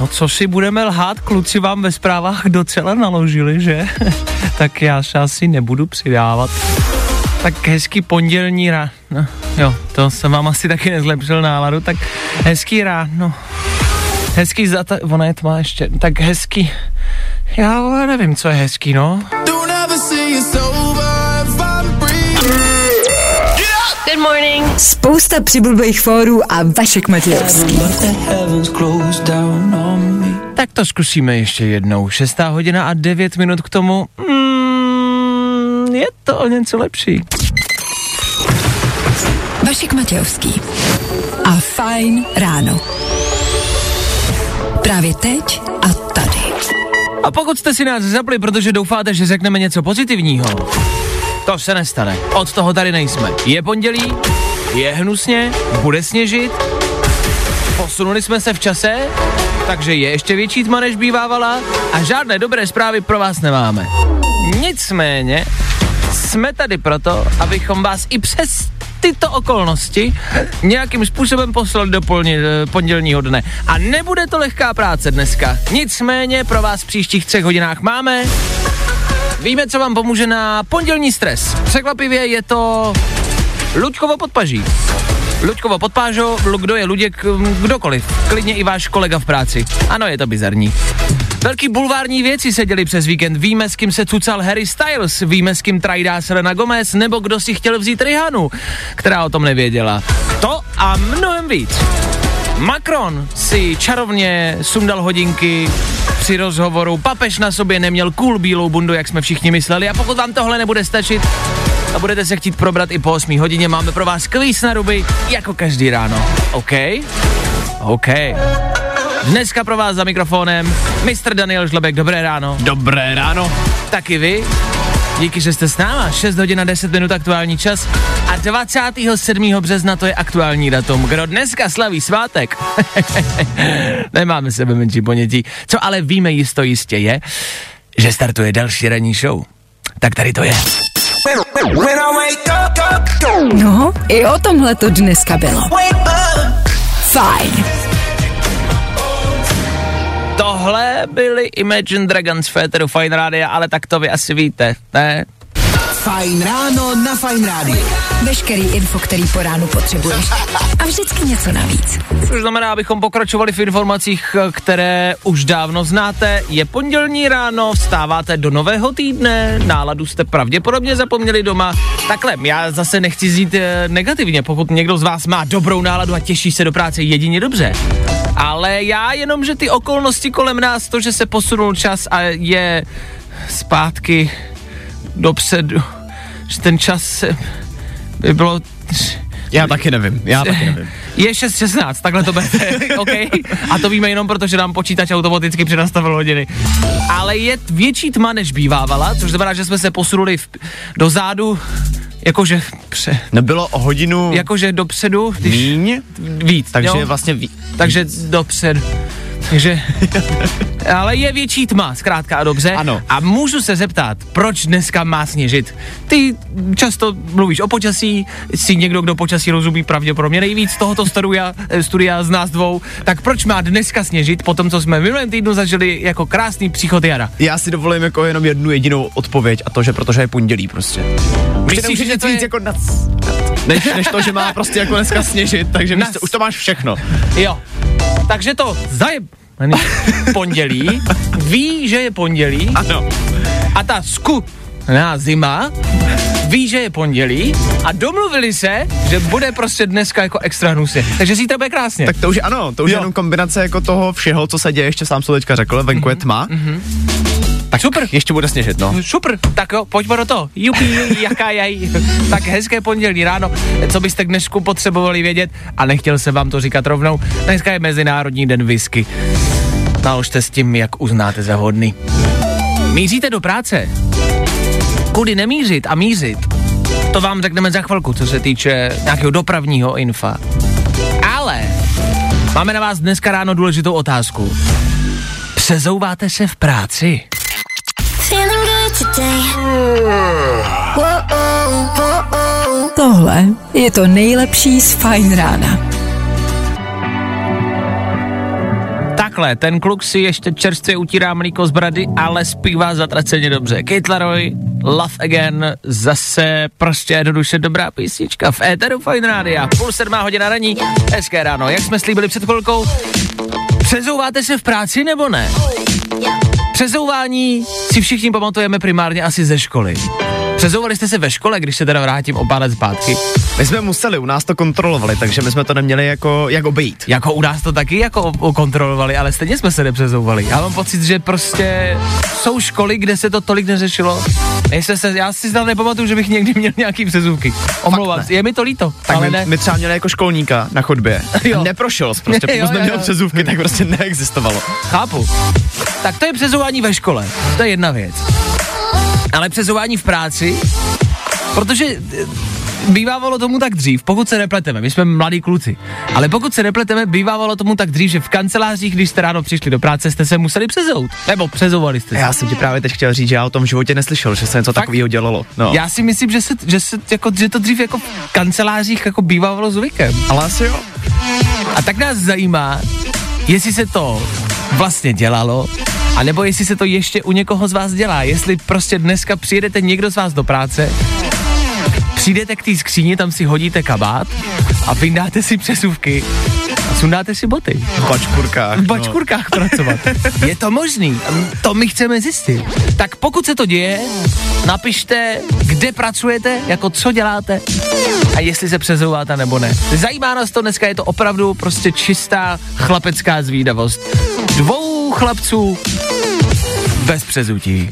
No co si budeme lhát, kluci vám ve zprávách docela naložili, že? tak já se asi nebudu přidávat. Tak hezký pondělní ráno. No, jo, to jsem vám asi taky nezlepšil náladu, tak hezký ráno. Hezký zata... Ona je tma ještě. Tak hezký... Já ale nevím, co je hezký, no. Good morning. Spousta přibulbých fórů a Vašek Matějovský. Tak to zkusíme ještě jednou. Šestá hodina a devět minut k tomu. Mm, je to o něco lepší. Vašek Matějovský a Fajn ráno. Právě teď a tady. A pokud jste si nás zapli, protože doufáte, že řekneme něco pozitivního, to se nestane. Od toho tady nejsme. Je pondělí, je hnusně, bude sněžit, posunuli jsme se v čase, takže je ještě větší tma, než bývávala a žádné dobré zprávy pro vás nemáme. Nicméně jsme tady proto, abychom vás i přes tyto okolnosti nějakým způsobem poslali do polně, pondělního dne. A nebude to lehká práce dneska. Nicméně pro vás v příštích třech hodinách máme Víme, co vám pomůže na pondělní stres. Překvapivě je to Luďkovo podpaží. Luďkovo podpážo, kdo je Luděk, m, kdokoliv. Klidně i váš kolega v práci. Ano, je to bizarní. Velký bulvární věci se děli přes víkend. Víme, s kým se cucal Harry Styles, víme, s kým trajdá Selena Gomez, nebo kdo si chtěl vzít Rihanu, která o tom nevěděla. To a mnohem víc. Macron si čarovně sundal hodinky při rozhovoru, papež na sobě neměl cool bílou bundu, jak jsme všichni mysleli a pokud vám tohle nebude stačit a budete se chtít probrat i po 8 hodině, máme pro vás kvíz na ruby, jako každý ráno. OK? OK. Dneska pro vás za mikrofonem Mr. Daniel Žlebek, dobré ráno. Dobré ráno. Taky vy. Díky, že jste s náma. 6 hodin a 10 minut aktuální čas. A 27. března to je aktuální datum. Kdo dneska slaví svátek? Nemáme sebe menší ponětí. Co ale víme jisto jistě je, že startuje další ranní show. Tak tady to je. No, i o tomhle to dneska bylo. Fajn. Tohle byly Imagine Dragons Féteru Fine Radio, ale tak to vy asi víte, ne? Fajn ráno na Fajn rádiu. Veškerý info, který po ránu potřebuješ. A vždycky něco navíc. Což znamená, abychom pokračovali v informacích, které už dávno znáte. Je pondělní ráno, vstáváte do nového týdne, náladu jste pravděpodobně zapomněli doma. Takhle, já zase nechci zít eh, negativně, pokud někdo z vás má dobrou náladu a těší se do práce jedině dobře. Ale já jenom, že ty okolnosti kolem nás, to, že se posunul čas a je zpátky dopředu, že ten čas by bylo Já taky nevím, já taky nevím. je 6.16, takhle to berte, OK? A to víme jenom proto, že nám počítač automaticky přenastavil hodiny. Ale je větší tma, než bývávala, což znamená, že jsme se posunuli v, do zádu, jakože, pře, Nebylo o hodinu jakože dopředu, když míň, víc, takže jo? vlastně ví, takže dopředu. Takže, ale je větší tma, zkrátka a dobře. Ano. A můžu se zeptat, proč dneska má sněžit? Ty často mluvíš o počasí, jsi někdo, kdo počasí rozumí pravděpodobně nejvíc tohoto studia, studia z nás dvou, tak proč má dneska sněžit po tom, co jsme v minulém týdnu zažili jako krásný příchod jara? já si dovolím jako jenom jednu jedinou odpověď a to, že protože je pondělí prostě. Myslíš, že to je- víc jako nad, než, než to, že má prostě jako dneska sněžit, takže místo, už to máš všechno. Jo. Takže to zajeb pondělí, ví, že je pondělí Ano. a ta sku na zima ví, že je pondělí a domluvili se, že bude prostě dneska jako extra hnusně. Takže zítra bude krásně. Tak to už je ano, to už je Jo. jenom kombinace jako toho všeho, co se děje, ještě sám se teďka řekl, venku je tma. Mm-hmm. Tak Super. ještě bude sněžit, no. Super, tak jo, pojďme do toho. Jupi, jaká jej. tak hezké pondělí ráno, co byste k dnešku potřebovali vědět a nechtěl jsem vám to říkat rovnou. Dneska je Mezinárodní den whisky. Naložte s tím, jak uznáte za hodný. Míříte do práce? Kudy nemířit a mířit? To vám řekneme za chvilku, co se týče nějakého dopravního infa. Ale máme na vás dneska ráno důležitou otázku. Přezouváte se v práci? Feeling good today. Tohle je to nejlepší z Fajn rána. Takhle, ten kluk si ještě čerstvě utírá mlíko z brady, ale zpívá zatraceně dobře. Kate Love Again, zase prostě jednoduše dobrá písnička v éteru Fine Rádia. Půl sedmá hodina raní, hezké ráno. Jak jsme slíbili před chvilkou, přezouváte se v práci nebo ne? Přezouvání si všichni pamatujeme primárně asi ze školy. Přezouvali jste se ve škole, když se teda vrátím o pár let zpátky. My jsme museli, u nás to kontrolovali, takže my jsme to neměli jako, jak obejít. Jako u nás to taky jako kontrolovali, ale stejně jsme se nepřezouvali. Já mám pocit, že prostě jsou školy, kde se to tolik neřešilo. Se, já si snad nepamatuju, že bych někdy měl nějaký přezůvky. Omlouvám se, je mi to líto, Tak ale my, ne. my třeba měli jako školníka na chodbě. Jo. Neprošel prostě, jsme jo, měli přezůvky, tak prostě neexistovalo. Chápu. Tak to je přezouvání ve škole. To je jedna věc. Ale přezouvání v práci, protože eh, bývávalo tomu tak dřív, pokud se nepleteme, my jsme mladí kluci, ale pokud se nepleteme, bývávalo tomu tak dřív, že v kancelářích, když jste ráno přišli do práce, jste se museli přezout. Nebo přezouvali jste se. Já jsem ti právě teď chtěl říct, že já o tom životě neslyšel, že se něco Fakt? takového dělalo. No. Já si myslím, že, se, že, se, jako, že to dřív jako v kancelářích jako bývalo zvykem. Ale asi jo. A tak nás zajímá, jestli se to vlastně dělalo, a nebo jestli se to ještě u někoho z vás dělá. Jestli prostě dneska přijedete někdo z vás do práce, přijdete k té skříni, tam si hodíte kabát a vyndáte si přesuvky a sundáte si boty. V bačkurkách. V bačkurkách pracovat. Je to možný? To my chceme zjistit. Tak pokud se to děje, napište, kde pracujete, jako co děláte a jestli se přezouváte nebo ne. Zajímá nás to dneska, je to opravdu prostě čistá chlapecká zvídavost. Dvou chlapců bez přezutí.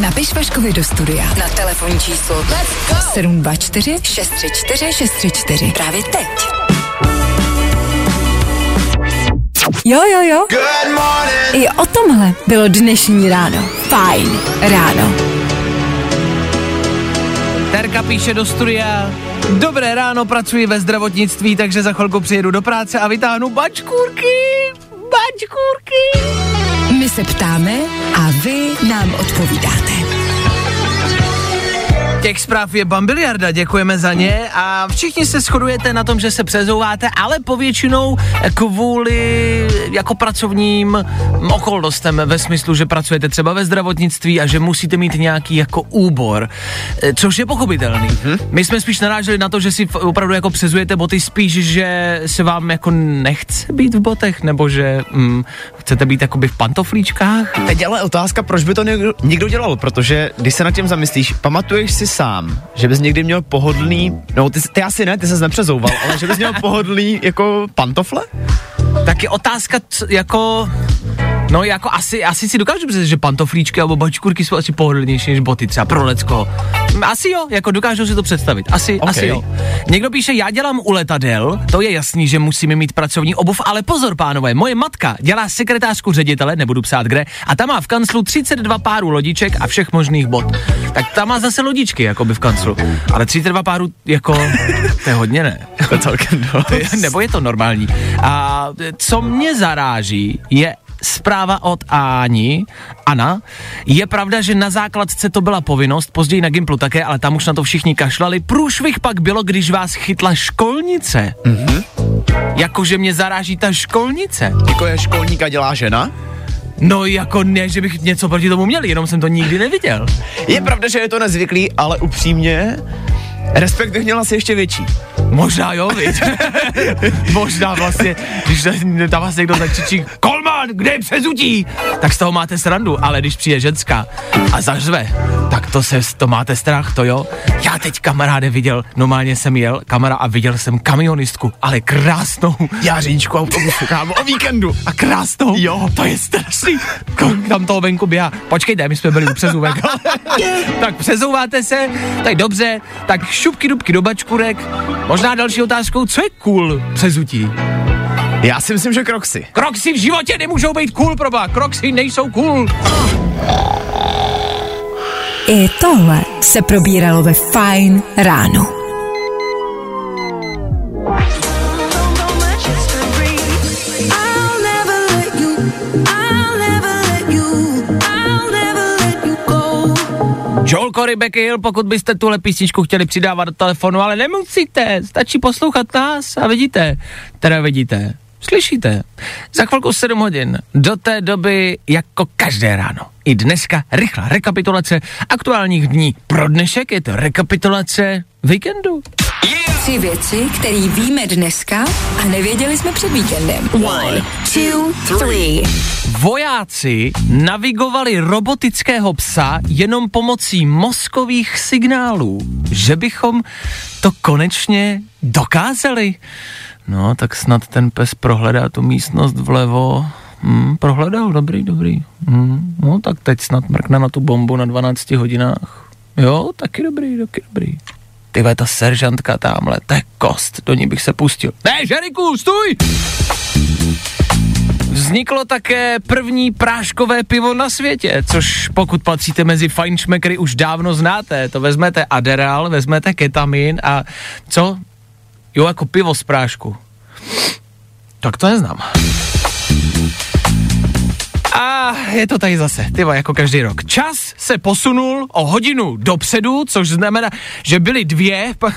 Napiš Vaškovi do studia na telefonní číslo 724 634 634. Právě teď. Jo, jo, jo. Good morning. I o tomhle bylo dnešní ráno. Fajn ráno. Terka píše do studia. Dobré ráno, pracuji ve zdravotnictví, takže za chvilku přijedu do práce a vytáhnu bačkůrky. Bačkůrky. My se ptáme a vy nám odpovídáte. Těch zpráv je bambiliarda, děkujeme za ně a všichni se shodujete na tom, že se přezouváte, ale povětšinou kvůli jako pracovním okolnostem ve smyslu, že pracujete třeba ve zdravotnictví a že musíte mít nějaký jako úbor, což je pochopitelný. My jsme spíš naráželi na to, že si opravdu jako přezujete boty spíš, že se vám jako nechce být v botech, nebo že mm, chcete být jakoby v pantoflíčkách. Teď ale otázka, proč by to někdo, někdo dělal, protože když se nad tím zamyslíš, pamatuješ si sám, že bys někdy měl pohodlný, no ty, ty asi ne, ty ses nepřezouval, ale že bys měl pohodlný jako pantofle? Tak je otázka, co, jako... No jako asi, asi si dokážu představit, že pantoflíčky nebo bačkurky jsou asi pohodlnější než boty, třeba pro lecko. Asi jo, jako dokážu si to představit. Asi, Ok. asi jo. Někdo píše, já dělám u letadel, to je jasný, že musíme mít pracovní obuv, ale pozor pánové, moje matka dělá sekretářku ředitele, nebudu psát kde, a ta má v kanclu 32 párů lodiček a všech možných bot. Tak ta má zase lodičky, jako by v kanclu. Ale 32 párů, jako, to je hodně ne. To je celkem dost. Nebo je to normální? A co mě zaráží, je zpráva od Áni, Ana. Je pravda, že na základce to byla povinnost, později na Gimplu také, ale tam už na to všichni kašlali. Průšvih pak bylo, když vás chytla školnice. Mm-hmm. Jakože mě zaráží ta školnice. Jako je školníka dělá žena? No jako ne, že bych něco proti tomu měl, jenom jsem to nikdy neviděl. Je pravda, že je to nezvyklý, ale upřímně, respekt bych měl asi ještě větší. Možná jo, viď? Možná vlastně, když na vás někdo zakřičí Kolman, kde je přezutí? Tak z toho máte srandu, ale když přijde ženská a zařve, tak to se, to máte strach, to jo? Já teď kamaráde viděl, normálně jsem jel, kamera a viděl jsem kamionistku, ale krásnou. Já řidičku autobusu, kámo, o víkendu. A krásnou? Jo. To je strašný. Kolik tam toho venku běhá. Počkejte, my jsme byli u přezůvek. tak přezouváte se, tak dobře, tak šupky dubky do bačkurek. Možná další otázkou, co je cool přezutí? Já si myslím, že Kroxy. Kroxy v životě nemůžou být cool, proba. Kroxy nejsou cool. I tohle se probíralo ve Fine ráno. Joel Corey Becky Hill, pokud byste tuhle písničku chtěli přidávat do telefonu, ale nemusíte, stačí poslouchat nás a vidíte, teda vidíte, slyšíte. Za chvilku 7 hodin, do té doby jako každé ráno. I dneska rychlá rekapitulace aktuálních dní. Pro dnešek je to rekapitulace víkendu. Tři věci, které víme dneska a nevěděli jsme před víkendem. One, two, three. Vojáci navigovali robotického psa jenom pomocí mozkových signálů. Že bychom to konečně dokázali? No, tak snad ten pes prohledá tu místnost vlevo. Hmm, prohledal, dobrý, dobrý. Hmm, no, tak teď snad mrkne na tu bombu na 12 hodinách. Jo, taky dobrý, taky dobrý. Ty ta seržantka tamhle, to je kost, do ní bych se pustil. Ne, Žeriku, stůj! Vzniklo také první práškové pivo na světě, což pokud patříte mezi fajnšmekry už dávno znáte. To vezmete Adderall, vezmete ketamin a co? Jo, jako pivo z prášku. Tak to neznám. A je to tady zase, tyva, jako každý rok. Čas se posunul o hodinu dopředu, což znamená, že byly dvě, pa,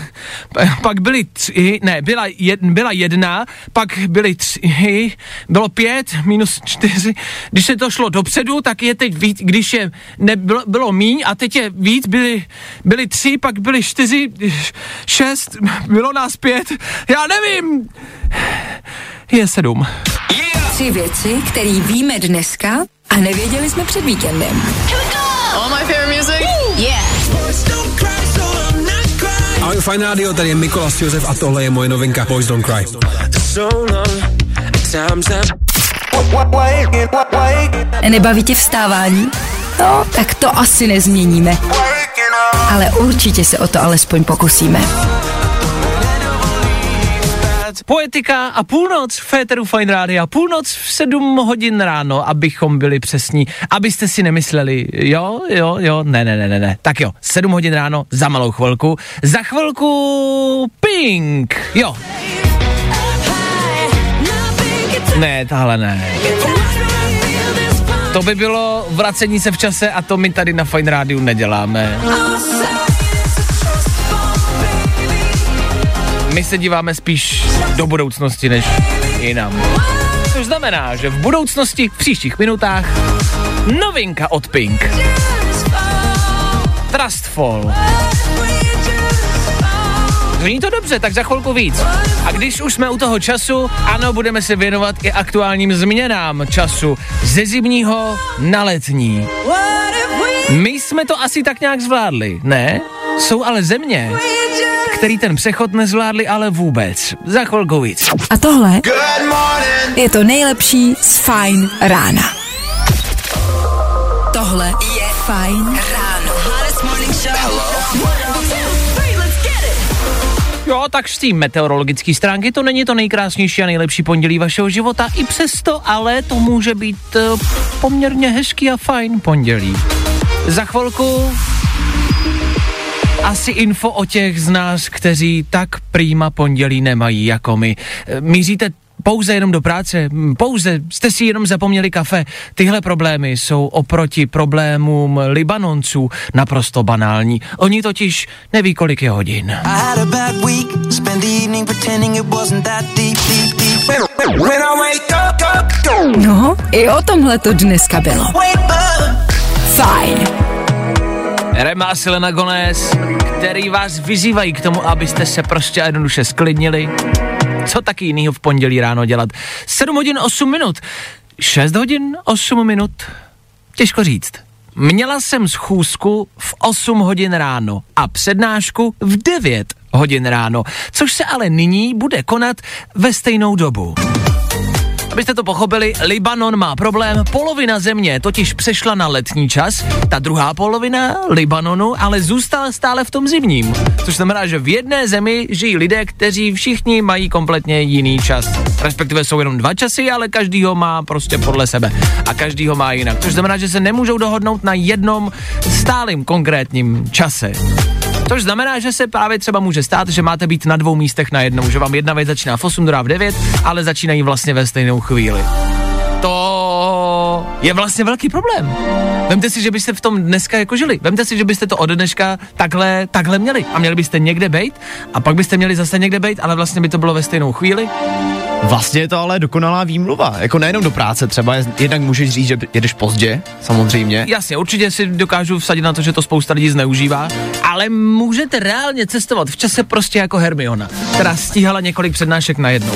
pa, pak byly tři, ne, byla, jed, byla jedna, pak byly tři, bylo pět, minus čtyři. Když se to šlo dopředu, tak je teď víc, když je nebylo, bylo míň a teď je víc, byly, byly tři, pak byly čtyři, šest, bylo nás pět, já nevím, je sedm. Tři věci, které víme dneska a nevěděli jsme před víkendem. Ahoj, fajn rádio, tady je Mikolas Josef a tohle je moje novinka Boys Don't Cry. Nebaví tě vstávání? No, tak to asi nezměníme. Ale určitě se o to alespoň pokusíme. Poetika a půlnoc v Féteru Fine Rádia. Půlnoc v 7 hodin ráno, abychom byli přesní. Abyste si nemysleli, jo, jo, jo, ne, ne, ne, ne, ne. Tak jo, 7 hodin ráno, za malou chvilku. Za chvilku Pink, jo. Ne, tahle ne. To by bylo vracení se v čase a to my tady na Fine Rádiu neděláme. My se díváme spíš do budoucnosti než jinam. Což znamená, že v budoucnosti, v příštích minutách, novinka od Pink. Trustfall. Zní to dobře, tak za chvilku víc. A když už jsme u toho času, ano, budeme se věnovat i aktuálním změnám času ze zimního na letní. My jsme to asi tak nějak zvládli, ne? Jsou ale země, který ten přechod nezvládli ale vůbec. Za chvilku víc. A tohle je to nejlepší z Fine rána. Tohle je Fine ráno. Jo, tak z té meteorologické stránky to není to nejkrásnější a nejlepší pondělí vašeho života. I přesto ale to může být uh, poměrně hezký a fajn pondělí. Za chvilku asi info o těch z nás, kteří tak prýma pondělí nemají jako my. E, Míříte pouze jenom do práce, pouze jste si jenom zapomněli kafe. Tyhle problémy jsou oproti problémům Libanonců naprosto banální. Oni totiž neví, kolik je hodin. No, i o tomhle to dneska bylo. Fajn. Rema a Selena Gomez, který vás vyzývají k tomu, abyste se prostě a jednoduše sklidnili. Co taky jinýho v pondělí ráno dělat? 7 hodin 8 minut. 6 hodin 8 minut. Těžko říct. Měla jsem schůzku v 8 hodin ráno a přednášku v 9 hodin ráno, což se ale nyní bude konat ve stejnou dobu. Abyste to pochopili, Libanon má problém, polovina země totiž přešla na letní čas, ta druhá polovina Libanonu ale zůstala stále v tom zimním. Což znamená, že v jedné zemi žijí lidé, kteří všichni mají kompletně jiný čas. Respektive jsou jenom dva časy, ale každý ho má prostě podle sebe. A každý ho má jinak. Což znamená, že se nemůžou dohodnout na jednom stálým konkrétním čase. Což znamená, že se právě třeba může stát, že máte být na dvou místech na jednou, že vám jedna věc začíná v 8, druhá v 9, ale začínají vlastně ve stejnou chvíli. To je vlastně velký problém. Vemte si, že byste v tom dneska jako žili. Vemte si, že byste to od dneška takhle, takhle měli. A měli byste někde být a pak byste měli zase někde být, ale vlastně by to bylo ve stejnou chvíli. Vlastně je to ale dokonalá výmluva. Jako nejenom do práce třeba, jednak můžeš říct, že jedeš pozdě, samozřejmě. Jasně, určitě si dokážu vsadit na to, že to spousta lidí zneužívá, ale můžete reálně cestovat v čase prostě jako Hermiona, která stíhala několik přednášek najednou.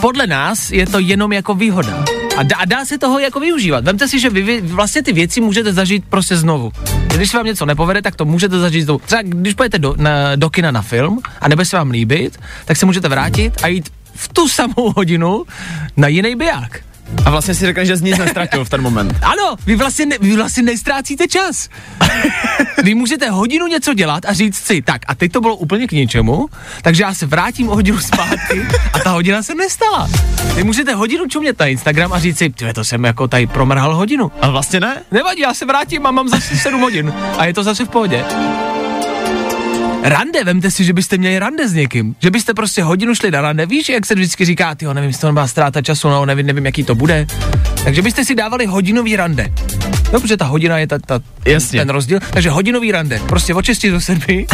Podle nás je to jenom jako výhoda. A dá, dá se toho jako využívat. Vemte si, že vy, vy vlastně ty věci můžete zažít prostě znovu. Když se vám něco nepovede, tak to můžete zažít znovu. Třeba když pojete do, na, do kina na film a nebude se vám líbit, tak se můžete vrátit a jít v tu samou hodinu na jiný biják. A vlastně si řekneš, že jsi nic nestratil v ten moment. Ano, vy vlastně, ne, vy vlastně nestrácíte čas. vy můžete hodinu něco dělat a říct si, tak a teď to bylo úplně k ničemu, takže já se vrátím o hodinu zpátky a ta hodina se nestala. Vy můžete hodinu čumět na Instagram a říct si, tyhle, to jsem jako tady promrhal hodinu. Ale vlastně ne. Nevadí, já se vrátím a mám zase 7 hodin a je to zase v pohodě. Rande, vemte si, že byste měli rande s někým. Že byste prostě hodinu šli na rande, víš, jak se vždycky říká, ty nevím, jestli to má ztráta času, no, nevím, nevím, jaký to bude. Takže byste si dávali hodinový rande. No, protože ta hodina je ta, ta, Jasně. ten rozdíl. Takže hodinový rande. Prostě od 6 do 7.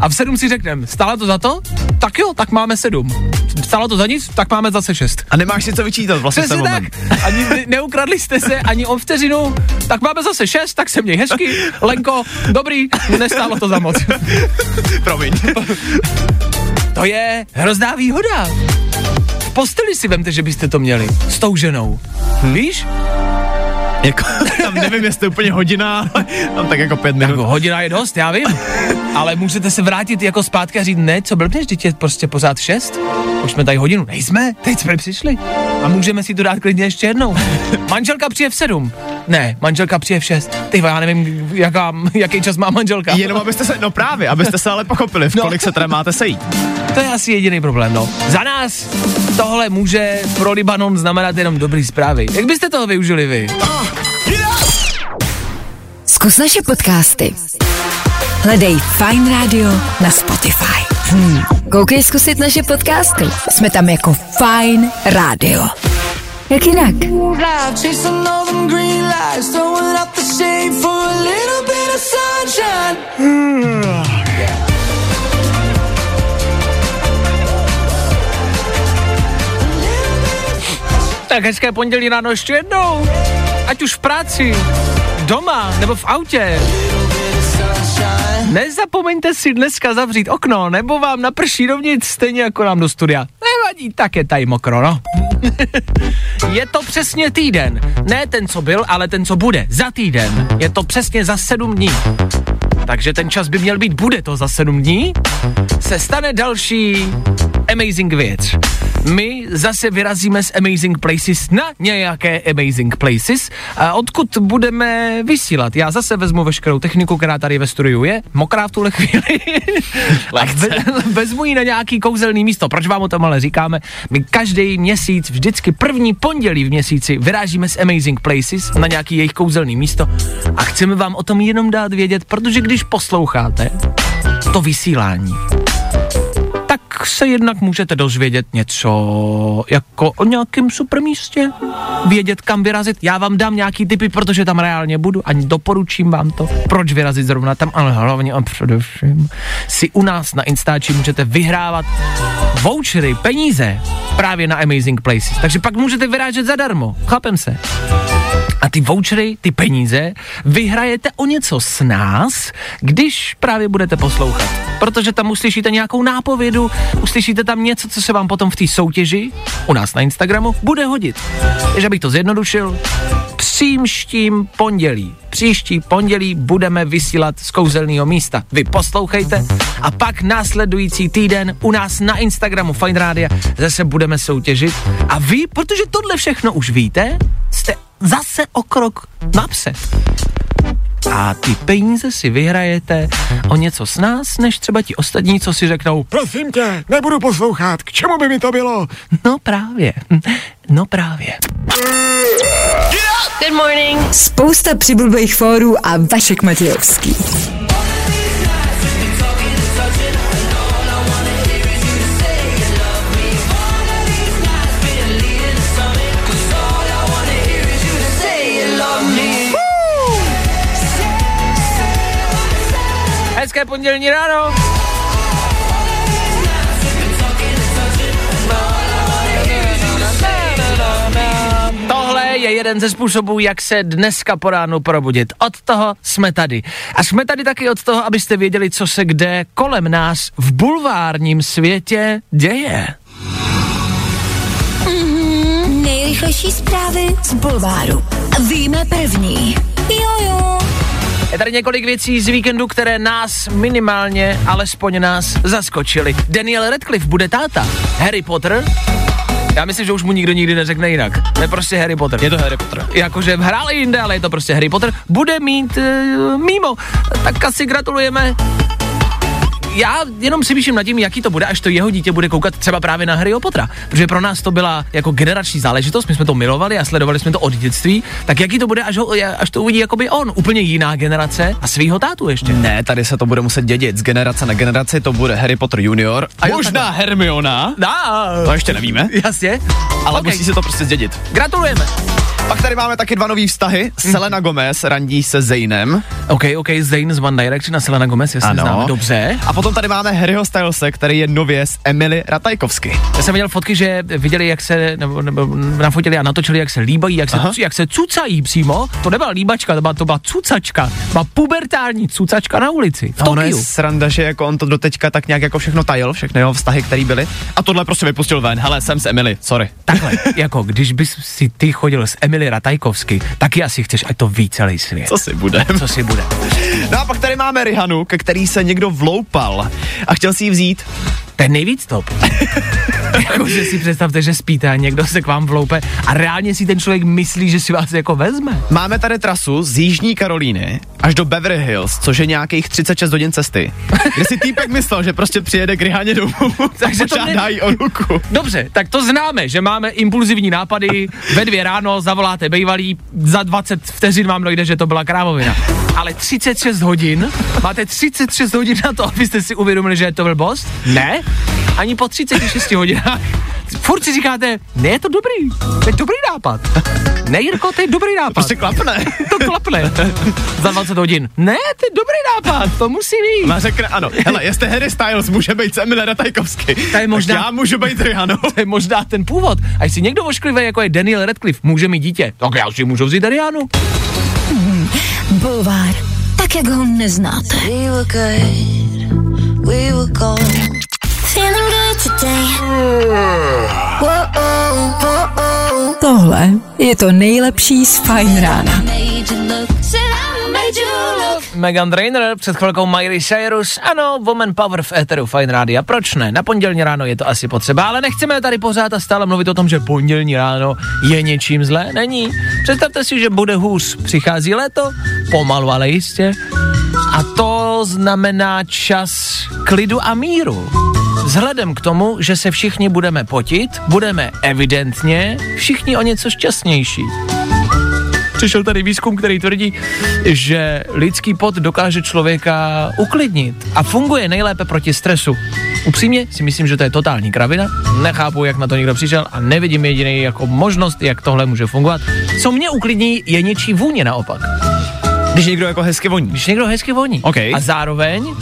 A v 7 si řekneme, stálo to za to? Tak jo, tak máme 7. Stálo to za nic? Tak máme zase 6. A nemáš si co vyčítat vlastně ten Přesně tak. Ani ne- neukradli jste se ani o vteřinu, tak máme zase 6, tak se měj hezky. Lenko, dobrý, nestálo to za moc. Promiň. To je hrozná výhoda. V posteli si vemte, že byste to měli s tou ženou. Hm? Víš? jako, tam nevím, jestli úplně hodina, ale tam tak jako pět minut. Jako hodina je dost, já vím. Ale můžete se vrátit jako zpátky a říct, ne, co blbneš, teď je prostě pořád šest. Už jsme tady hodinu, nejsme, teď jsme přišli. A můžeme si to dát klidně ještě jednou. Manželka přijde v sedm. Ne, manželka přijde v šest. Ty vole, já nevím, jaká, jaký čas má manželka. Jenom abyste se, no právě, abyste se ale pochopili, v No. kolik se teda máte sejít. To je asi jediný problém, no. Za nás tohle může pro Libanon znamenat jenom dobrý zprávy. Jak byste toho využili vy? Zkus naše podcasty. Hledej Fine Radio na Spotify. Hmm. Koukej zkusit naše podcasty. Jsme tam jako Fine Radio. Jak jinak? Chasing all them green lights, throwing up the shade for a little bit of sunshine. Tak hezké pondělí ráno ještě jednou. Ať už v práci, doma nebo v autě. Nezapomeňte si dneska zavřít okno, nebo vám naprší dovnitř stejně jako nám do studia. Nevadí, tak je tady mokro, no. je to přesně týden. Ne ten, co byl, ale ten, co bude. Za týden. Je to přesně za sedm dní. Takže ten čas by měl být, bude to za sedm dní, se stane další amazing věc. My zase vyrazíme z Amazing Places na nějaké Amazing Places, a odkud budeme vysílat. Já zase vezmu veškerou techniku, která tady ve studiu je, mokrá v tuhle chvíli, a ve, vezmu ji na nějaký kouzelný místo. Proč vám o tom ale říkáme? My každý měsíc, vždycky první pondělí v měsíci vyrážíme z Amazing Places na nějaký jejich kouzelný místo a chceme vám o tom jenom dát vědět, protože když posloucháte to vysílání, se jednak můžete dozvědět něco jako o nějakém super místě, vědět kam vyrazit. Já vám dám nějaký tipy, protože tam reálně budu, ani doporučím vám to, proč vyrazit zrovna tam, ale hlavně a především si u nás na Instači můžete vyhrávat vouchery, peníze právě na Amazing Places. Takže pak můžete vyrážet zadarmo, chápem se. A ty vouchery, ty peníze, vyhrajete o něco s nás, když právě budete poslouchat. Protože tam uslyšíte nějakou nápovědu, uslyšíte tam něco, co se vám potom v té soutěži u nás na Instagramu bude hodit. Takže abych to zjednodušil, příštím pondělí, příští pondělí budeme vysílat z kouzelného místa. Vy poslouchejte a pak následující týden u nás na Instagramu Fine Radio zase budeme soutěžit a vy, protože tohle všechno už víte, jste zase o krok napřed. A ty peníze si vyhrajete o něco s nás, než třeba ti ostatní, co si řeknou, Prosím tě, nebudu poslouchat, k čemu by mi to bylo? no právě, no právě. Spousta přibulbých fórů a Vašek Matějovský. Hezké pondělní ráno. Tohle je jeden ze způsobů, jak se dneska po ránu probudit. Od toho jsme tady. A jsme tady taky od toho, abyste věděli, co se kde kolem nás v bulvárním světě děje. Nejrychlejší zprávy z Bulváru. Víme první. Jojo. Je tady několik věcí z víkendu, které nás minimálně, alespoň nás, zaskočily. Daniel Radcliffe bude táta. Harry Potter já myslím, že už mu nikdo nikdy neřekne jinak. To je prostě Harry Potter. Je to Harry Potter. Jakože hrál jinde, ale je to prostě Harry Potter. Bude mít uh, mimo. Tak asi gratulujeme. Já jenom si píšem nad tím, jaký to bude, až to jeho dítě bude koukat třeba právě na Harryho Pottera. Protože pro nás to byla jako generační záležitost, my jsme to milovali a sledovali jsme to od dětství. Tak jaký to bude, až, ho, až to uvidí jakoby on, úplně jiná generace a svýho tátu ještě. Ne, tady se to bude muset dědit. Z generace na generaci to bude Harry Potter junior. A jo, možná Hermiona. Dá. To ještě nevíme. Jasně. Ale Okay. musí se to prostě zdědit. Gratulujeme. Pak tady máme taky dva nový vztahy. Selena Gomez randí se Zainem. OK, OK, Zayn z One Direction a Selena Gomez, jasně Ano. známe, dobře. A potom tady máme Harryho Stylese, který je nově s Emily Ratajkovsky. Já jsem viděl fotky, že viděli, jak se, nebo, nebo nafotili a natočili, jak se líbají, jak se, Aha. jak se cucají přímo. To nebyla líbačka, to byla, to byla cucačka. Byla pubertární cucačka na ulici. V A ono je sranda, že jako on to doteďka tak nějak jako všechno tajil, všechny jeho vztahy, které byly. A tohle prostě vypustil ven. Hele, jsem s Emily, sorry. Takhle, jako když bys si ty chodil s Emily Ratajkovsky, taky asi chceš, ať to ví celý svět. Co si bude? Co si bude? No a pak tady máme Rihanu, ke který se někdo vloupal a chtěl si ji vzít. Ten nejvíc top. jako, že si představte, že spíte a někdo se k vám vloupe a reálně si ten člověk myslí, že si vás jako vezme. Máme tady trasu z Jižní Karolíny až do Beverly Hills, což je nějakých 36 hodin cesty. Kde si týpek myslel, že prostě přijede k Rihaně domů Takže to ne- o ruku. Dobře, tak to známe, že máme impulzivní nápady, ve dvě ráno zavoláte bejvalý, za 20 vteřin vám dojde, že to byla krávovina. Ale 36 hodin, máte 36 hodin na to, abyste si uvědomili, že je to byl boss? Ne, ani po 36 hodinách. Furt si říkáte, ne, je to dobrý, to je dobrý nápad. Ne, Jirko, to je dobrý nápad. Prostě klapne. to klapne. Za 20 hodin. Ne, to je dobrý nápad, to musí být. Ona řekne, ano, hele, jestli Harry Styles může být s Emily Ratajkovsky, To je možná- tak já můžu být Rihanou. To je možná ten původ. A jestli někdo ošklivý, jako je Daniel Radcliffe, může mít dítě, tak já si můžu vzít Arianu. Bulvár. Tak, jak ho neznáte. We were. Feeling good today. Whoa, whoa, Tohle je to nejlepší z Fajn rána. Made you look. Said I made you look. Megan Trainor, před chvilkou Miley Cyrus, ano, Woman Power v éteru Fine Radio. Proč ne? Na pondělní ráno je to asi potřeba, ale nechceme tady pořád a stále mluvit o tom, že pondělní ráno je něčím zlé. Není. Představte si, že bude hůř. Přichází léto, pomalu, ale jistě. A to znamená čas klidu a míru. Vzhledem k tomu, že se všichni budeme potit, budeme evidentně všichni o něco šťastnější. Přišel tady výzkum, který tvrdí, že lidský pot dokáže člověka uklidnit a funguje nejlépe proti stresu. Upřímně si myslím, že to je totální kravina. Nechápu, jak na to někdo přišel a nevidím jediný jako možnost, jak tohle může fungovat. Co mě uklidní, je něčí vůně naopak. Když někdo jako hezky voní. Když někdo hezky voní. OK. A zároveň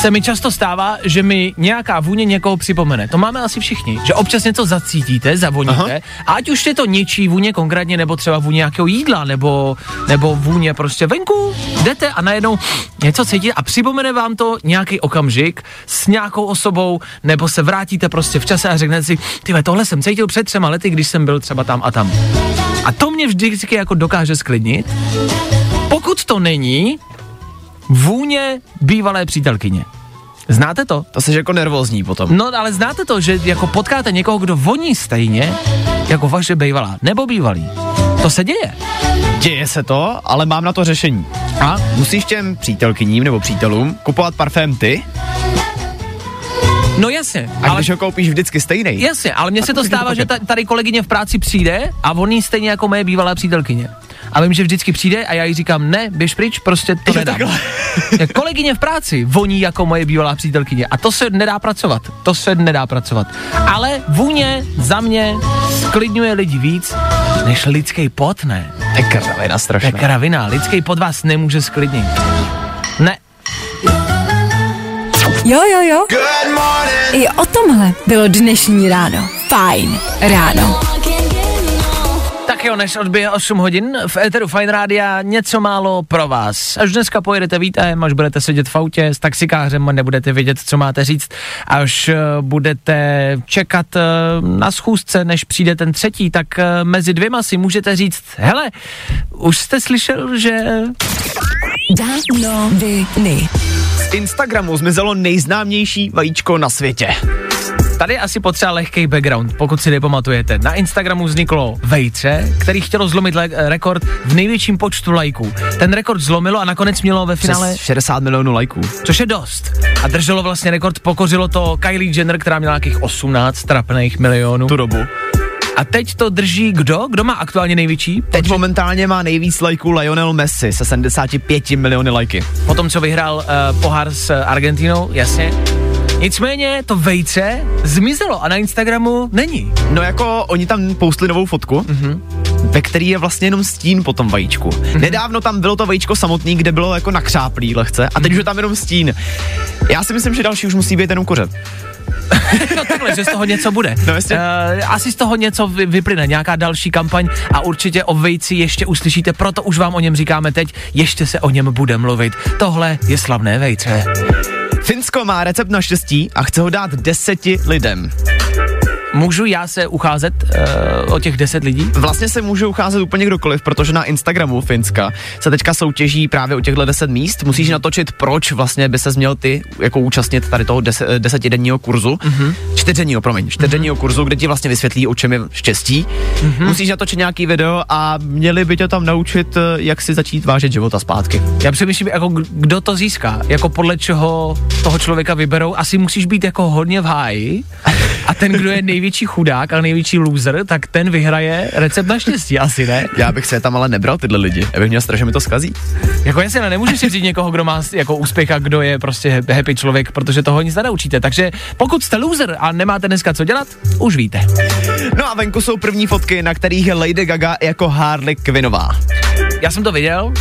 se mi často stává, že mi nějaká vůně někoho připomene. To máme asi všichni, že občas něco zacítíte, zavoníte, Aha. a ať už je to něčí vůně konkrétně, nebo třeba vůně nějakého jídla, nebo, nebo vůně prostě venku, jdete a najednou něco cítíte a připomene vám to nějaký okamžik s nějakou osobou, nebo se vrátíte prostě v čase a řeknete si, ty tohle jsem cítil před třema lety, když jsem byl třeba tam a tam. A to mě vždycky jako dokáže sklidnit. Pokud to není vůně bývalé přítelkyně. Znáte to? To jsi jako nervózní potom. No, ale znáte to, že jako potkáte někoho, kdo voní stejně, jako vaše bývalá, nebo bývalý. To se děje. Děje se to, ale mám na to řešení. A musíš těm přítelkyním nebo přítelům kupovat parfém ty, No jasně, a ale když ho koupíš vždycky stejný. Jasně, ale mně se to stává, že ta, tady kolegyně v práci přijde a on jí stejně jako moje bývalá přítelkyně. A vím, že vždycky přijde a já jí říkám, ne, běž pryč, prostě to Jo, nedám. kolegyně v práci voní jako moje bývalá přítelkyně a to se nedá pracovat, to se nedá pracovat. Ale vůně za mě sklidňuje lidi víc, než lidský pot, ne? To je kravina To je strašná. kravina, lidský pot vás nemůže sklidnit. Jo, jo, jo. Good morning. I o tomhle bylo dnešní ráno. Fajn ráno. Tak jo, než odbije 8 hodin, v Eteru Fine Rádia něco málo pro vás. Až dneska pojedete vítem, až budete sedět v autě s taxikářem a nebudete vědět, co máte říct, až eh, budete čekat eh, na schůzce, než přijde ten třetí, tak eh, mezi dvěma si můžete říct, hele, už jste slyšel, že... Dávno. Z Instagramu zmizelo nejznámější vajíčko na světě. Tady je asi potřeba lehký background, pokud si nepamatujete. Na Instagramu vzniklo vejce, který chtělo zlomit le- rekord v největším počtu lajků. Ten rekord zlomilo a nakonec mělo ve finále Přes 60 milionů lajků. což je dost. A drželo vlastně rekord, pokořilo to Kylie Jenner, která měla nějakých 18 trapných milionů. Tu dobu. A teď to drží kdo? Kdo má aktuálně největší? Teď momentálně má nejvíc lajků Lionel Messi se 75 miliony lajky. Po tom, co vyhrál uh, pohár s Argentinou, jasně. Nicméně to vejce zmizelo a na Instagramu není. No jako oni tam poustli novou fotku, mm-hmm. ve který je vlastně jenom stín po tom vajíčku. Mm-hmm. Nedávno tam bylo to vajíčko samotný, kde bylo jako nakřáplý lehce a teď už je tam jenom stín. Já si myslím, že další už musí být jenom kuře. No takhle, že z toho něco bude. No jasně. Uh, asi z toho něco vy, vyplyne, nějaká další kampaň a určitě o vejci ještě uslyšíte, proto už vám o něm říkáme teď, ještě se o něm bude mluvit. Tohle je slavné vejce. Finsko má recept na štěstí a chce ho dát deseti lidem. Můžu já se ucházet uh, o těch deset lidí? Vlastně se může ucházet úplně kdokoliv, protože na Instagramu Finska se teďka soutěží právě o těchto 10 míst. Musíš natočit, proč vlastně by se měl ty jako účastnit tady toho deset, desetidenního kurzu. Mm-hmm. Čtyřdenního, promiň, čtyřdenního mm-hmm. kurzu, kde ti vlastně vysvětlí, o čem je štěstí. Mm-hmm. Musíš natočit nějaký video a měli by tě tam naučit, eh, jak si začít vážit života zpátky. Já přemýšlím, jako kdo to získá, jako podle čeho toho člověka vyberou. Asi musíš být jako hodně v háji a ten, kdo je největší chudák a největší loser, tak ten vyhraje recept na štěstí, asi ne? Já bych se tam ale nebral tyhle lidi. Já bych měl strach, že mi to skazí. Jako jasně, ne, nemůžeš si říct někoho, kdo má jako úspěch a kdo je prostě happy člověk, protože toho nic nenaučíte. Takže pokud jste loser a nemáte dneska co dělat, už víte. No a venku jsou první fotky, na kterých je Lady Gaga jako Harley Quinnová. Já jsem to viděl,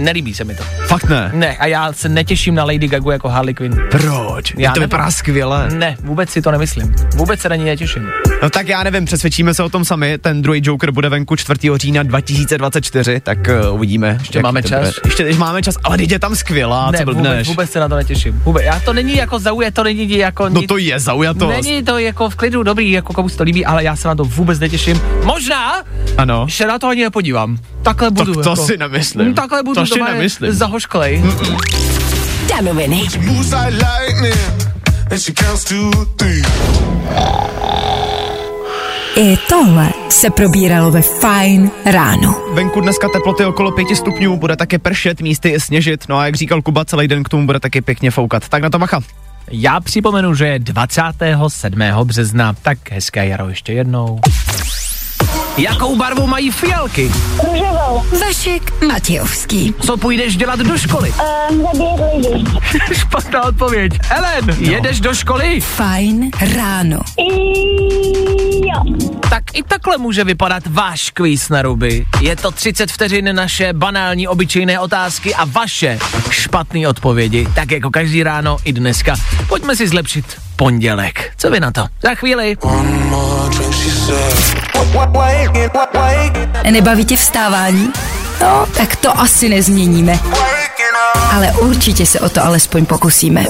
nelíbí se mi to. Fakt ne. Ne, a já se netěším na Lady Gagu jako Harley Quinn. Proč? Já to nevím. vypadá skvěle. Ne, vůbec si to nemyslím. Vůbec se na ní netěším. No tak já nevím, přesvědčíme se o tom sami. Ten druhý Joker bude venku 4. října 2024, tak uh, uvidíme. Ještě máme čas. Ještě teď máme čas, ale teď je tam skvělá, ne, co vůbec, blbneš. vůbec se na to netěším. Vůbec. Já to není jako zaujat, to není jako No nic, to je zaujatost. Není to jako v klidu dobrý, jako komu se to líbí, ale já se na to vůbec netěším. Možná Ano. se na to ani nepodívám. Takhle budu. to jako, si nemyslím. Takhle budu To doma nemyslím. zahošklej. Danoviny. I tohle se probíralo ve Fajn ráno. Venku dneska teploty okolo 5 stupňů, bude také pršet, místy i sněžit, no a jak říkal Kuba, celý den k tomu bude taky pěkně foukat. Tak na to bacha. Já připomenu, že je 27. března, tak hezké jaro ještě jednou. Jakou barvu mají fialky? Vašek Matějovský. Co půjdeš dělat do školy? Um, lidi. Špatná odpověď. Ellen, no. jedeš do školy? Fajn ráno. I jo. Tak i takhle může vypadat váš kvíz na ruby. Je to 30 vteřin naše banální obyčejné otázky a vaše špatné odpovědi. Tak jako každý ráno i dneska. Pojďme si zlepšit pondělek. Co vy na to? Za chvíli. Nebaví tě vstávání? No, tak to asi nezměníme. Ale určitě se o to alespoň pokusíme.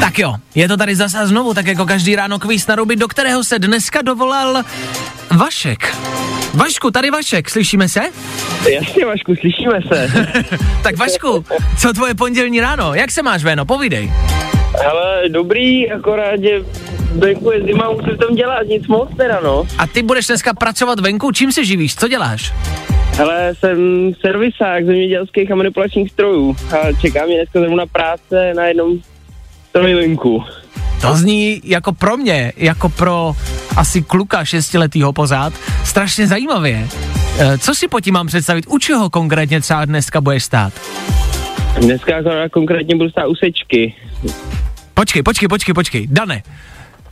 Tak jo, je to tady zase znovu, tak jako každý ráno kvíz na ruby, do kterého se dneska dovolal Vašek. Vašku, tady Vašek, slyšíme se? Jasně, Vašku, slyšíme se. tak Vašku, co tvoje pondělní ráno? Jak se máš, Véno? Povídej. Ale dobrý, akorát, že venku je zima, musím tam dělat, nic moc teda, no. A ty budeš dneska pracovat venku, čím se živíš, co děláš? Hele, jsem servisák zemědělských a manipulačních strojů a čeká mě dneska zrovna práce na jednom stroji venku. To zní jako pro mě, jako pro asi kluka šestiletýho pozad, strašně zajímavě. E, co si po tím mám představit? U čeho konkrétně třeba dneska budeš stát? Dneska konkrétně budu stát u sečky. Počkej, počkej, počkej, počkej. Dane,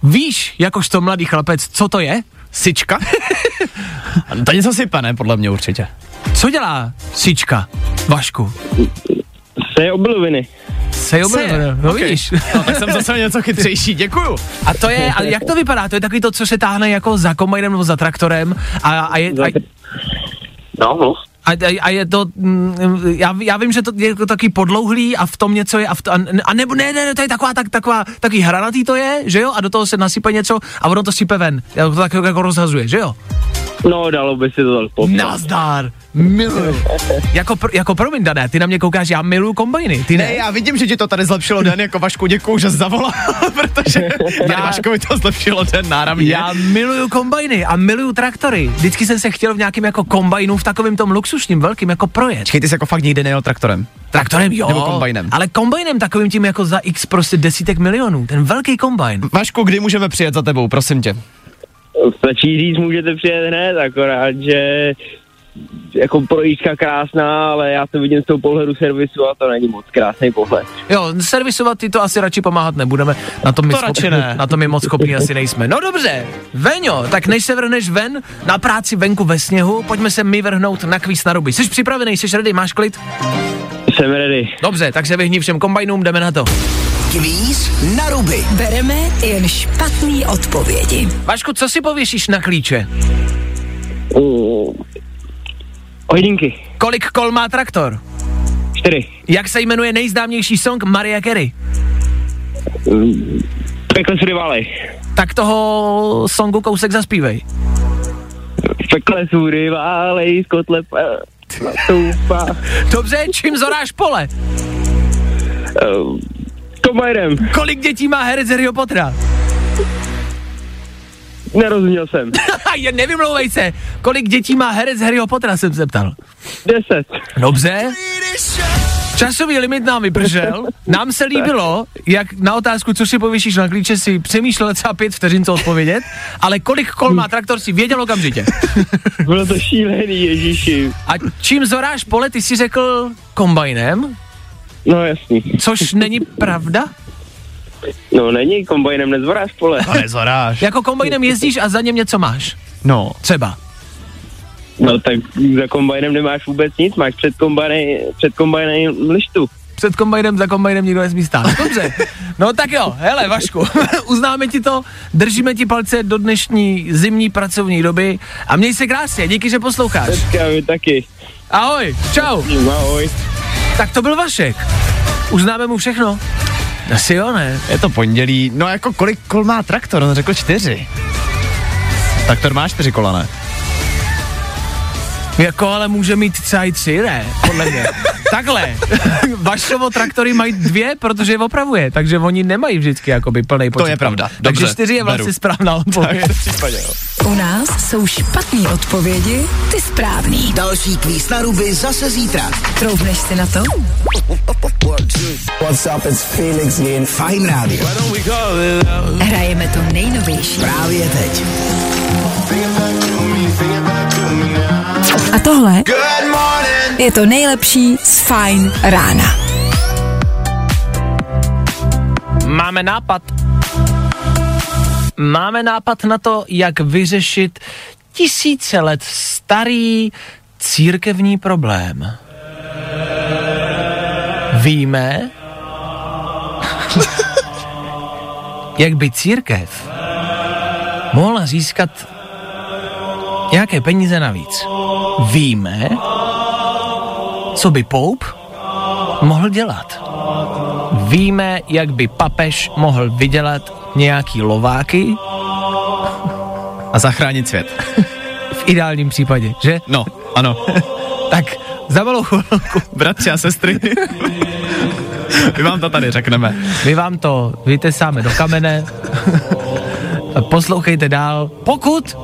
víš, jakožto mladý chlapec, co to je? Sička? to něco sype, ne? Podle mě určitě. Co dělá sička, Vašku? Seje obiloviny. Obiloviny, no okay. vidíš. No, tak jsem zase něco chytřejší, děkuju. A to je, a jak to vypadá? To je takový to, co se táhne jako za kombajnem nebo za traktorem a, a je... A, No, no. a, a, a je to, mm, já, já vím, že to je to taky podlouhlý a v tom něco je, a, v to, a, a nebo ne, ne, ne, to je taková, tak, taková, takový hranatý to je, že jo, a do toho se nasype něco a ono to sype ven, to tak jako rozhazuje, že jo? No, dalo by si to tak popsat. Nazdar, miluju. jako, pr, jako promiň, Dané, ty na mě koukáš, já miluju kombajny, ty ne? Ne, já vidím, že ti to tady zlepšilo den, jako Vašku, děkuju, že jsi zavolal, protože tady Já- Vaškovi to zlepšilo den náramně. Já miluju kombajny a miluju traktory. Vždycky jsem se chtěl v nějakém jako kombajnu, v takovém tom luxusním, velkým jako projet. Počkej, ty jsi jako fakt nikdy nejel traktorem. Traktorem jo. Nebo kombajnem. Ale kombajnem takovým tím jako za x prostě desítek milionů. Ten velký kombajn. Vašku, kdy můžeme přijet za tebou, prosím tě? Stačí říct, můžete přijet hned, akorát, že jako projížďka krásná, ale já to vidím z toho pohledu servisu a to není moc krásný pohled. Jo, servisovat ty to asi radši pomáhat nebudeme. Na tom my, To radši ne. na tom my moc schopní asi nejsme. No dobře, Veňo, tak než se vrhneš ven na práci venku ve sněhu, pojďme se my vrhnout na kvíz na ruby. Jsi připravený, jsi ready, máš klid? Jsem ready. Dobře, tak se vyhni všem kombajnům, jdeme na to. Kvíz na ruby. Bereme jen špatný odpovědi. Vašku, co si pověšíš na klíče? Uh, hodinky. Kolik kol má traktor? Čtyři. Jak se jmenuje nejznámější song Maria Carey? Pekle sudy válej. Tak toho songu kousek zaspívej. Pekle sudy válej, z kotle pa-. Dobře, čím zoráš pole? Uh, kombajnem. Kolik dětí má herec Harryho Pottera? Nerozuměl jsem. Je, nevymlouvej se. Kolik dětí má herec Harryho Pottera, jsem se ptal. Deset. Dobře. Časový limit nám vypršel. Nám se líbilo, jak na otázku, co si pověšíš na klíče, si přemýšlel třeba pět vteřin, co odpovědět, ale kolik kol má traktor si věděl okamžitě. Bylo to šílený, ježíši. A čím zoráš pole, ty si řekl kombajnem, No jasný. což není pravda? No není, kombajnem nezvoráš pole. To nezoráš. Jako kombajnem jezdíš a za něm něco máš. No, Třeba. No tak za kombajnem nemáš vůbec nic, máš před kombajnem, před kombajnem lištu. Před kombajnem, za kombajnem nikdo nesmí stát. Dobře. No tak jo, hele Vašku, uznáme ti to, držíme ti palce do dnešní zimní pracovní doby a měj se krásně, díky, že posloucháš. Teďka vy taky. Ahoj, čau. Ahoj. Tak to byl Vašek. Uznáme mu všechno. Asi jo, ne? je to pondělí. No jako kolik kol má traktor? On řekl čtyři. Traktor má čtyři kola, ne? Jako ale může mít třeba i tři, ne? Podle mě. Takhle. Vašovo traktory mají dvě, protože je opravuje, takže oni nemají vždycky jakoby plný počet. je pravda. Takže Dobře, čtyři je vlastně beru. správná odpověď. U nás jsou špatný odpovědi, ty správný. Další kvíz na ruby zase zítra. Troufneš si na to? What's up, it's Felix Jen. Fajn rádio. Hrajeme to nejnovější. Právě teď. A tohle je to nejlepší z Fine rána. Máme nápad. Máme nápad na to, jak vyřešit tisíce let starý církevní problém. Víme, jak by církev mohla získat nějaké peníze navíc. Víme, co by Poup mohl dělat. Víme, jak by papež mohl vydělat nějaký lováky A zachránit svět. v ideálním případě, že? No, ano. Tak za malou chvilku Bratři a sestry. My vám to tady řekneme. my vám to vytesáme do kamene. Poslouchejte dál. Pokud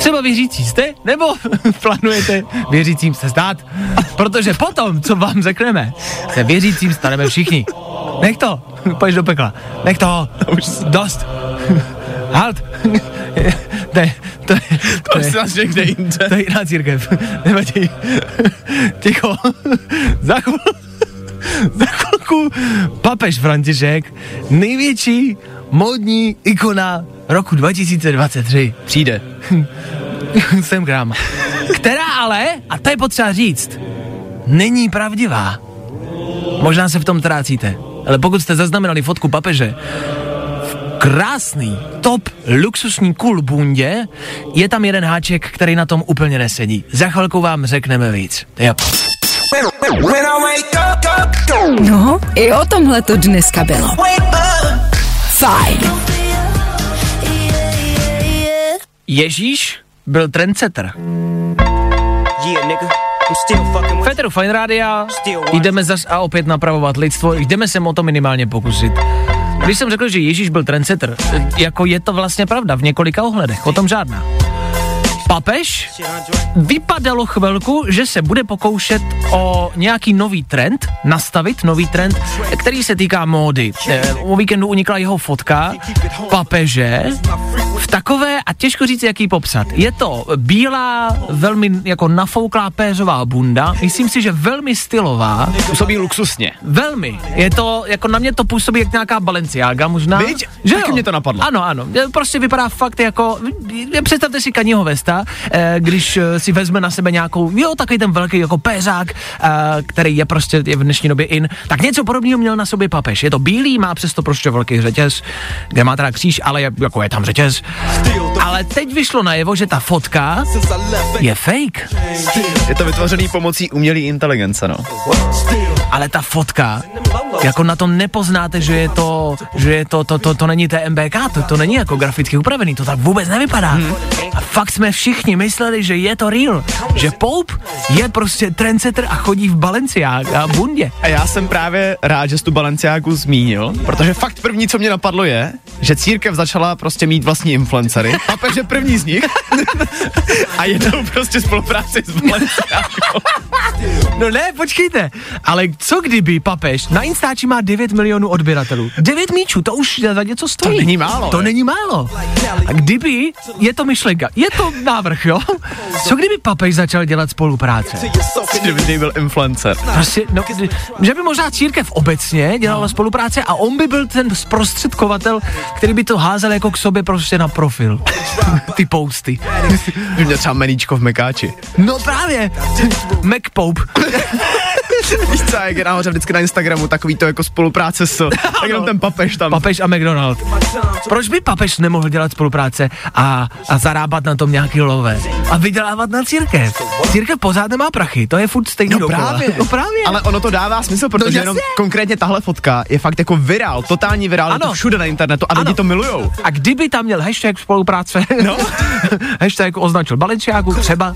třeba věřící jste, nebo plánujete věřícím se stát, protože potom, co vám řekneme, se věřícím staneme všichni. Nech to, pojď do pekla. Nech to, už dost. Halt. To je, to je, to je, nás někde jinde. to je jiná církev. Nevadí. Ticho. Za chvilku, za chvilku papež František, největší módní ikona roku 2023. Přijde. Jsem kráma. Která ale, a to je potřeba říct, není pravdivá. Možná se v tom trácíte, ale pokud jste zaznamenali fotku papeže, v krásný, top, luxusní cool bundě, je tam jeden háček, který na tom úplně nesedí. Za chvilku vám řekneme víc. Jo. No, i o tomhle to dneska bylo. Fajn. Ježíš byl trendsetter. Federu Fine Rádia, jdeme zas a opět napravovat lidstvo, jdeme se o to minimálně pokusit. Když jsem řekl, že Ježíš byl trendsetter, jako je to vlastně pravda v několika ohledech, o tom žádná. Papež vypadalo chvilku, že se bude pokoušet o nějaký nový trend, nastavit nový trend, který se týká módy. Eh, O víkendu unikla jeho fotka papeže takové, a těžko říct, jak ji popsat. Je to bílá, velmi jako nafouklá péřová bunda, myslím si, že velmi stylová, Působí luxusně. Velmi. Je to, jako na mě to působí jak nějaká Balenciaga možná. Viď? Že Taky jo? mě to napadlo. Ano, ano. Prostě vypadá fakt jako, představte si kaního vesta, eh, když eh, si vezme na sebe nějakou, jo, takový ten velký jako péřák, eh, který je prostě je v dnešní době in, tak něco podobného měl na sobě papež. Je to bílý, má přesto prostě velký řetěz, kde má teda kříž, ale je, jako je tam řetěz. Ale teď vyšlo najevo, že ta fotka je fake. Je to vytvořený pomocí umělé inteligence, no. ale ta fotka, jako na to nepoznáte, že je to, že je to, to, to, to není TMBK, to, to není jako graficky upravený, to tak vůbec nevypadá. Hmm. A fakt jsme všichni mysleli, že je to real, že Pope je prostě trendsetter a chodí v Balenciágu a bundě. A já jsem právě rád, že jsi tu Balenciágu zmínil, protože fakt první, co mě napadlo je, že církev začala prostě mít vlastní influencery. Papež je první z nich. a jednou prostě spolupráci s Balenciágou. No ne, počkejte, ale co kdyby papež na Instači má 9 milionů odběratelů? 9 míčů, to už za něco stojí. To není málo, To ne? není málo. A kdyby, je to myšlenka, je to návrh, jo? Co kdyby papež začal dělat spolupráce? Kdyby byl influencer. Prostě, no, že by možná církev obecně dělala spolupráce a on by byl ten zprostředkovatel, který by to házel jako k sobě prostě na profil. Ty posty. By mě třeba meníčko v Mekáči. No právě. Mac Pope. Víš co, jak je nahoře vždycky na Instagramu takový to jako spolupráce s, tak jenom ten papež tam. Papež a McDonald. Proč by papež nemohl dělat spolupráce a, a zarábat na tom nějaký lové? A vydělávat na církev. Církev pořád nemá prachy, to je furt stejný No dokola. právě. No právě. Ale ono to dává smysl, protože jasně. jenom konkrétně tahle fotka je fakt jako virál, totální virál, je to Ano. všude na internetu a lidi Ano. to milujou. A kdyby tam měl hashtag spolupráce, no. hashtag označil Balenciágu, třeba,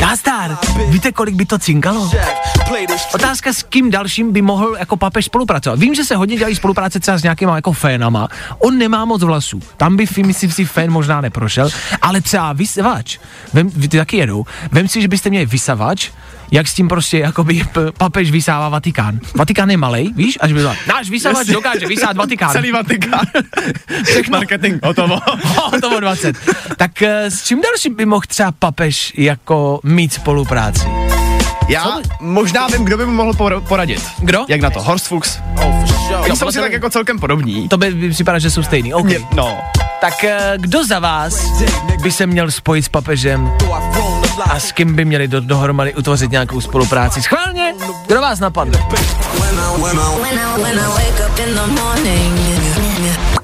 Nazdar, víte, kolik by to cinkalo? Otázka, s kým dalším by mohl jako papež spolupracovat. Vím, že se hodně dělají spolupráce třeba s nějakýma jako fénama. On nemá moc vlasů. Tam by, myslím si, fén možná neprošel, ale třeba vysavač. Vem, ty taky jedou. Vem si, že byste měli vysavač, jak s tím prostě jakoby p- papež vysává Vatikán. Vatikán je malej, víš? Až by byla, náš vysavač Jasně. dokáže vysát Vatikán. Celý Vatikán. Všechno. Marketing, hotovo. Hotovo 20. Tak eh, s čím dalším by mohl třeba papež jako mít spolupráci? Já možná vím, kdo by mu mohl por- poradit. Kdo? Jak na to? Horst Fuchs. Oni jsou si tak jako celkem podobní. To by, by připadá, že jsou stejný. OK. Mě- No. Tak eh, kdo za vás by se měl spojit s papežem a s kým by měli do, dohromady utvořit nějakou spolupráci? Schválně, kdo vás napadne?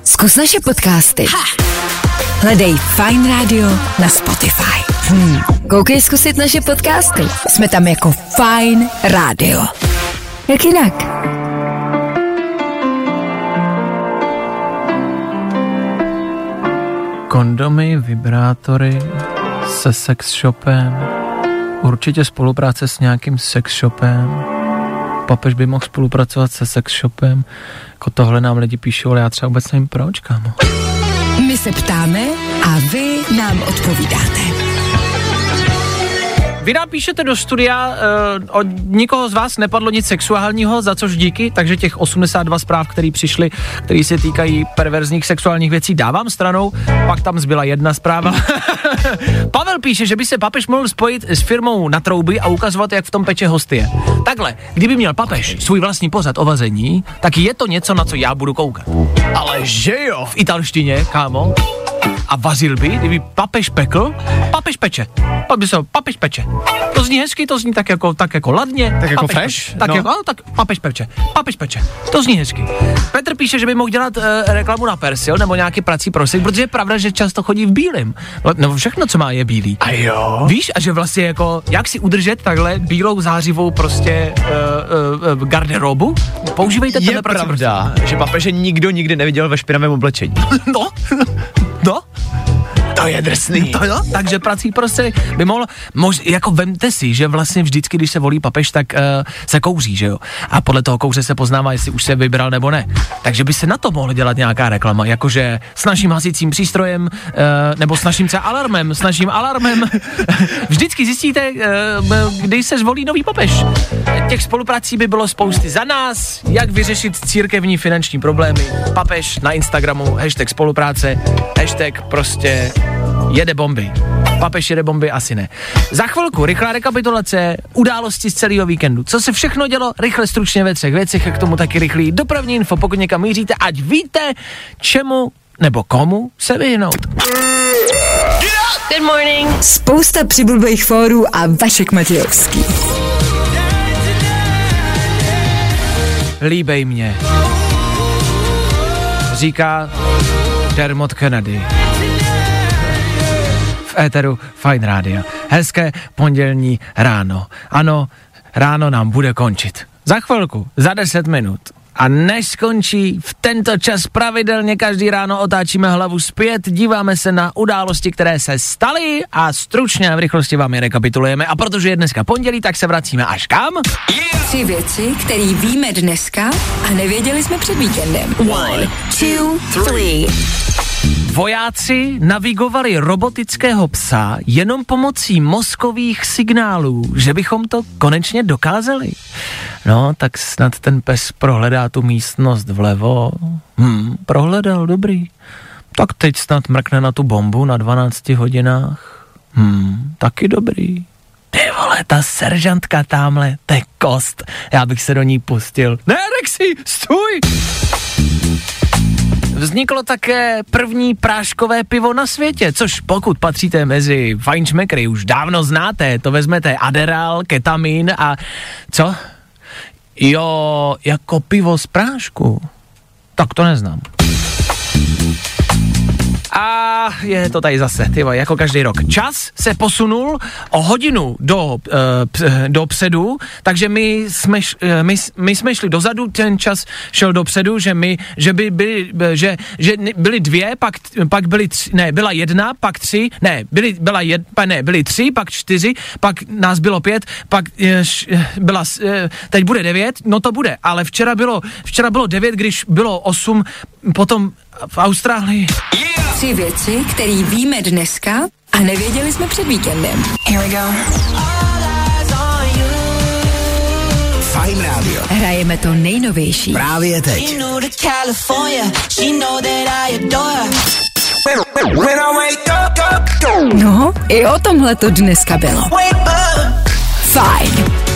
Zkus naše podcasty. Hledej Fine Radio na Spotify. Hmm. Koukej zkusit naše podcasty. Jsme tam jako Fine Radio. Jak jinak? Kondomy, vibrátory se sex shopem, určitě spolupráce s nějakým sex shopem, papež by mohl spolupracovat se sex shopem, jako tohle nám lidi píšou, ale já třeba vůbec nevím proč, kámo. My se ptáme a vy nám odpovídáte. Vy nám píšete do studia, uh, od nikoho z vás nepadlo nic sexuálního, za což díky, takže těch 82 zpráv, které přišly, které se týkají perverzních sexuálních věcí, dávám stranou, pak tam zbyla jedna zpráva. Pavel píše, že by se papež mohl spojit s firmou na trouby a ukazovat, jak v tom peče hostie. Takhle, kdyby měl papež svůj vlastní pořad o vazení, tak je to něco, na co já budu koukat. Ale že jo, v italštině, kámo, a vařil by, kdyby papež pekl, papež peče. Pak by se papež peče. To zní hezky, to zní tak jako, tak jako ladně. Tak jako fresh, Peče. Tak no. jako, no, tak papež peče. Papež peče. To zní hezky. Petr píše, že by mohl dělat uh, reklamu na Persil nebo nějaký prací prosek, protože je pravda, že často chodí v bílém. Nebo všechno, co má, je bílý. A jo? Víš, a že vlastně jako, jak si udržet takhle bílou zářivou prostě uh, uh, garderobu? Používejte Je tenhle prací pravda, že papeže nikdo nikdy neviděl ve špinavém oblečení. No, no, To je drsný. to jo, takže prací prostě by mohl, mož, jako vemte si, že vlastně vždycky, když se volí papež, tak uh, se kouří, že jo? A podle toho kouře se poznává, jestli už se vybral nebo ne. Takže by se na to mohla dělat nějaká reklama, jakože s naším hasicím přístrojem, uh, nebo s naším alarmem, s naším alarmem. vždycky zjistíte, uh, když se zvolí nový papež. Těch spoluprací by bylo spousty za nás, jak vyřešit církevní finanční problémy. Papež na Instagramu, hashtag spolupráce, hashtag prostě jede bomby. Papež jede bomby asi ne. Za chvilku rychlá rekapitulace události z celého víkendu. Co se všechno dělo, rychle stručně ve třech věcech a k tomu taky rychlý dopravní info, pokud někam míříte, ať víte, čemu nebo komu se vyhnout. Good morning. Spousta přibulbých fórů a Vašek Matějovský. Líbej mě. Říká Dermot Kennedy. V éteru Fine Radio. Hezké pondělní ráno. Ano, ráno nám bude končit. Za chvilku, za 10 minut. A než skončí, v tento čas pravidelně každý ráno otáčíme hlavu zpět, díváme se na události, které se staly a stručně a v rychlosti vám je rekapitulujeme. A protože je dneska pondělí, tak se vracíme až kam? Tři věci, které víme dneska a nevěděli jsme před víkendem. One, two, three. Vojáci navigovali robotického psa jenom pomocí mozkových signálů, že bychom to konečně dokázali. No, tak snad ten pes prohledá tu místnost vlevo. Hm, prohledal, dobrý. Tak teď snad mrkne na tu bombu na 12 hodinách. Hm, taky dobrý. Ty vole, ta seržantka tamhle, to je kost. Já bych se do ní pustil. Ne, Rexy, stůj! Vzniklo také první práškové pivo na světě, což pokud patříte mezi fajnšmekry, už dávno znáte, to vezmete Adderall, ketamin a co? Jo, jako pivo z prášku. Tak to neznám. A je to tady zase, ty jako každý rok. Čas se posunul o hodinu do, p- do předu, takže my jsme, š, uh, my, my jsme šli dozadu, ten čas šel dopředu, že my, že by byly, že, že n- byly dvě, pak, pak byly tři, ne, byla jedna, pak tři, ne, byly, byla jed, ne, byly tři, pak čtyři, pak nás bylo pět, pak eh, š, eh, byla, eh, teď bude devět, no to bude, ale včera bylo, včera bylo devět, když bylo osm, potom v Austrálii. Tři věci, které víme dneska a nevěděli jsme před víkendem. Here we go. Fajn rádio. Hrajeme to nejnovější. Právě teď. No, i o tomhle to dneska bylo. Fajn.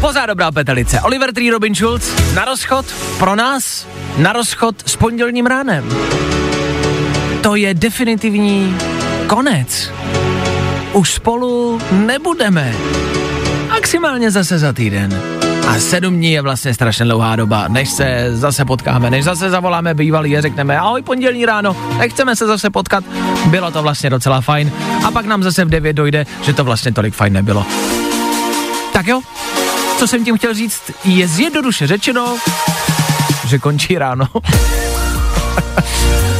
Pozá dobrá petelice. Oliver Tree Robin Schulz na rozchod pro nás, na rozchod s pondělním ránem. To je definitivní konec. Už spolu nebudeme. Maximálně zase za týden. A sedm dní je vlastně strašně dlouhá doba, než se zase potkáme, než zase zavoláme bývalý a řekneme ahoj pondělní ráno, nechceme se zase potkat, bylo to vlastně docela fajn a pak nám zase v 9 dojde, že to vlastně tolik fajn nebylo. Tak jo, co jsem tím chtěl říct, je zjednoduše řečeno, že končí ráno.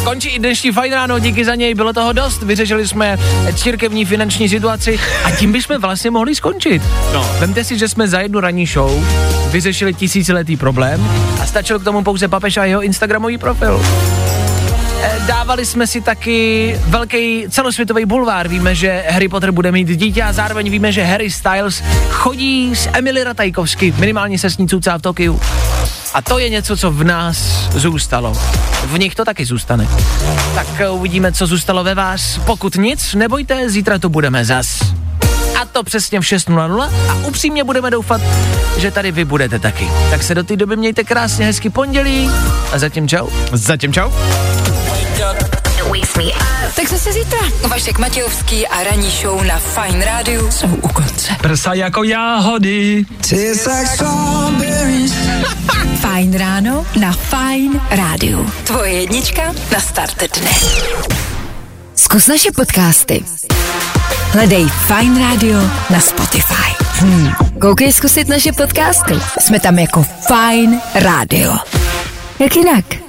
Končí i dnešní fajn ráno, díky za něj, bylo toho dost. Vyřešili jsme církevní finanční situaci a tím bychom vlastně mohli skončit. No. Vemte si, že jsme za jednu ranní show vyřešili tisíciletý problém a stačil k tomu pouze papež a jeho Instagramový profil. Eh, Dávali jsme si taky velký celosvětový bulvár. Víme, že Harry Potter bude mít dítě a zároveň víme, že Harry Styles chodí s Emily Ratajkovsky, minimálně se s ní cucá v Tokiu. A to je něco, co v nás zůstalo. V nich to taky zůstane. Tak eh, uvidíme, co zůstalo ve vás. Pokud nic, nebojte, zítra to budeme zas. A to přesně v 6.00 a upřímně budeme doufat, že tady vy budete taky. Tak se do té doby mějte krásně hezky pondělí a zatím čau. Zatím čau. Tak zase zítra. Vašek Matějovský a ranní show na Fine Radio jsou u konce. Prsa jako jáhody. Fajn ráno na Fine Radio. Tvoje jednička na start dne. Zkus naše podcasty. Hledej Fine Radio na Spotify. Hmm. Koukej zkusit naše podcasty. Jsme tam jako Fine Radio. Jak jinak?